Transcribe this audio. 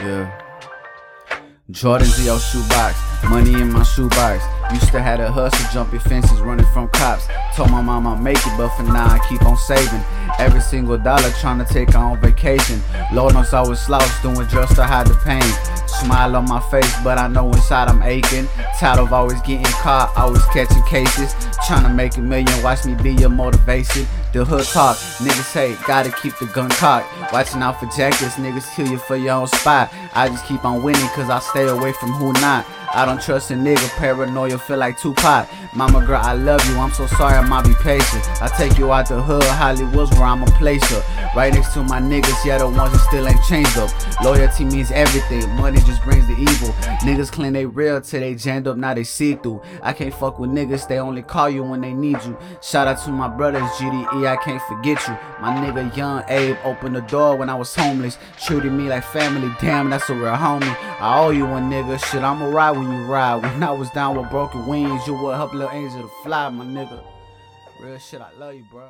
Yeah. Jordans in your shoebox, money in my shoebox. Used to have a hustle, jumping fences, running from cops. Told my mom I'll make it, but for now I keep on saving. Every single dollar trying to take on vacation. Lord knows I was lost, doing just to hide the pain. Smile on my face, but I know inside I'm aching. Tired of always getting caught, always catching cases. Trying to make a million, watch me be your motivation. The hood talk, niggas say, gotta keep the gun cocked. Watching out for jackets, niggas kill you for your own spot. I just keep on winning, cause I stay away from who not. I don't trust a nigga, paranoia feel like Tupac. Mama girl, I love you, I'm so sorry, I might be patient. I take you out the hood, Hollywood's where I'ma place her. Right next to my niggas, yeah, the ones that still ain't changed up. Loyalty means everything, money just brings the evil. Niggas claim they real till they jammed up, now they see through. I can't fuck with niggas, they only call you when they need you. Shout out to my brothers, GDE, I can't forget you. My nigga Young Abe opened the door when I was homeless. Treated me like family, damn, that's a real homie. I owe you one nigga, shit, I'ma ride when you ride. When I was down with broken wings, you would help little angel to fly, my nigga. Real shit, I love you, bro.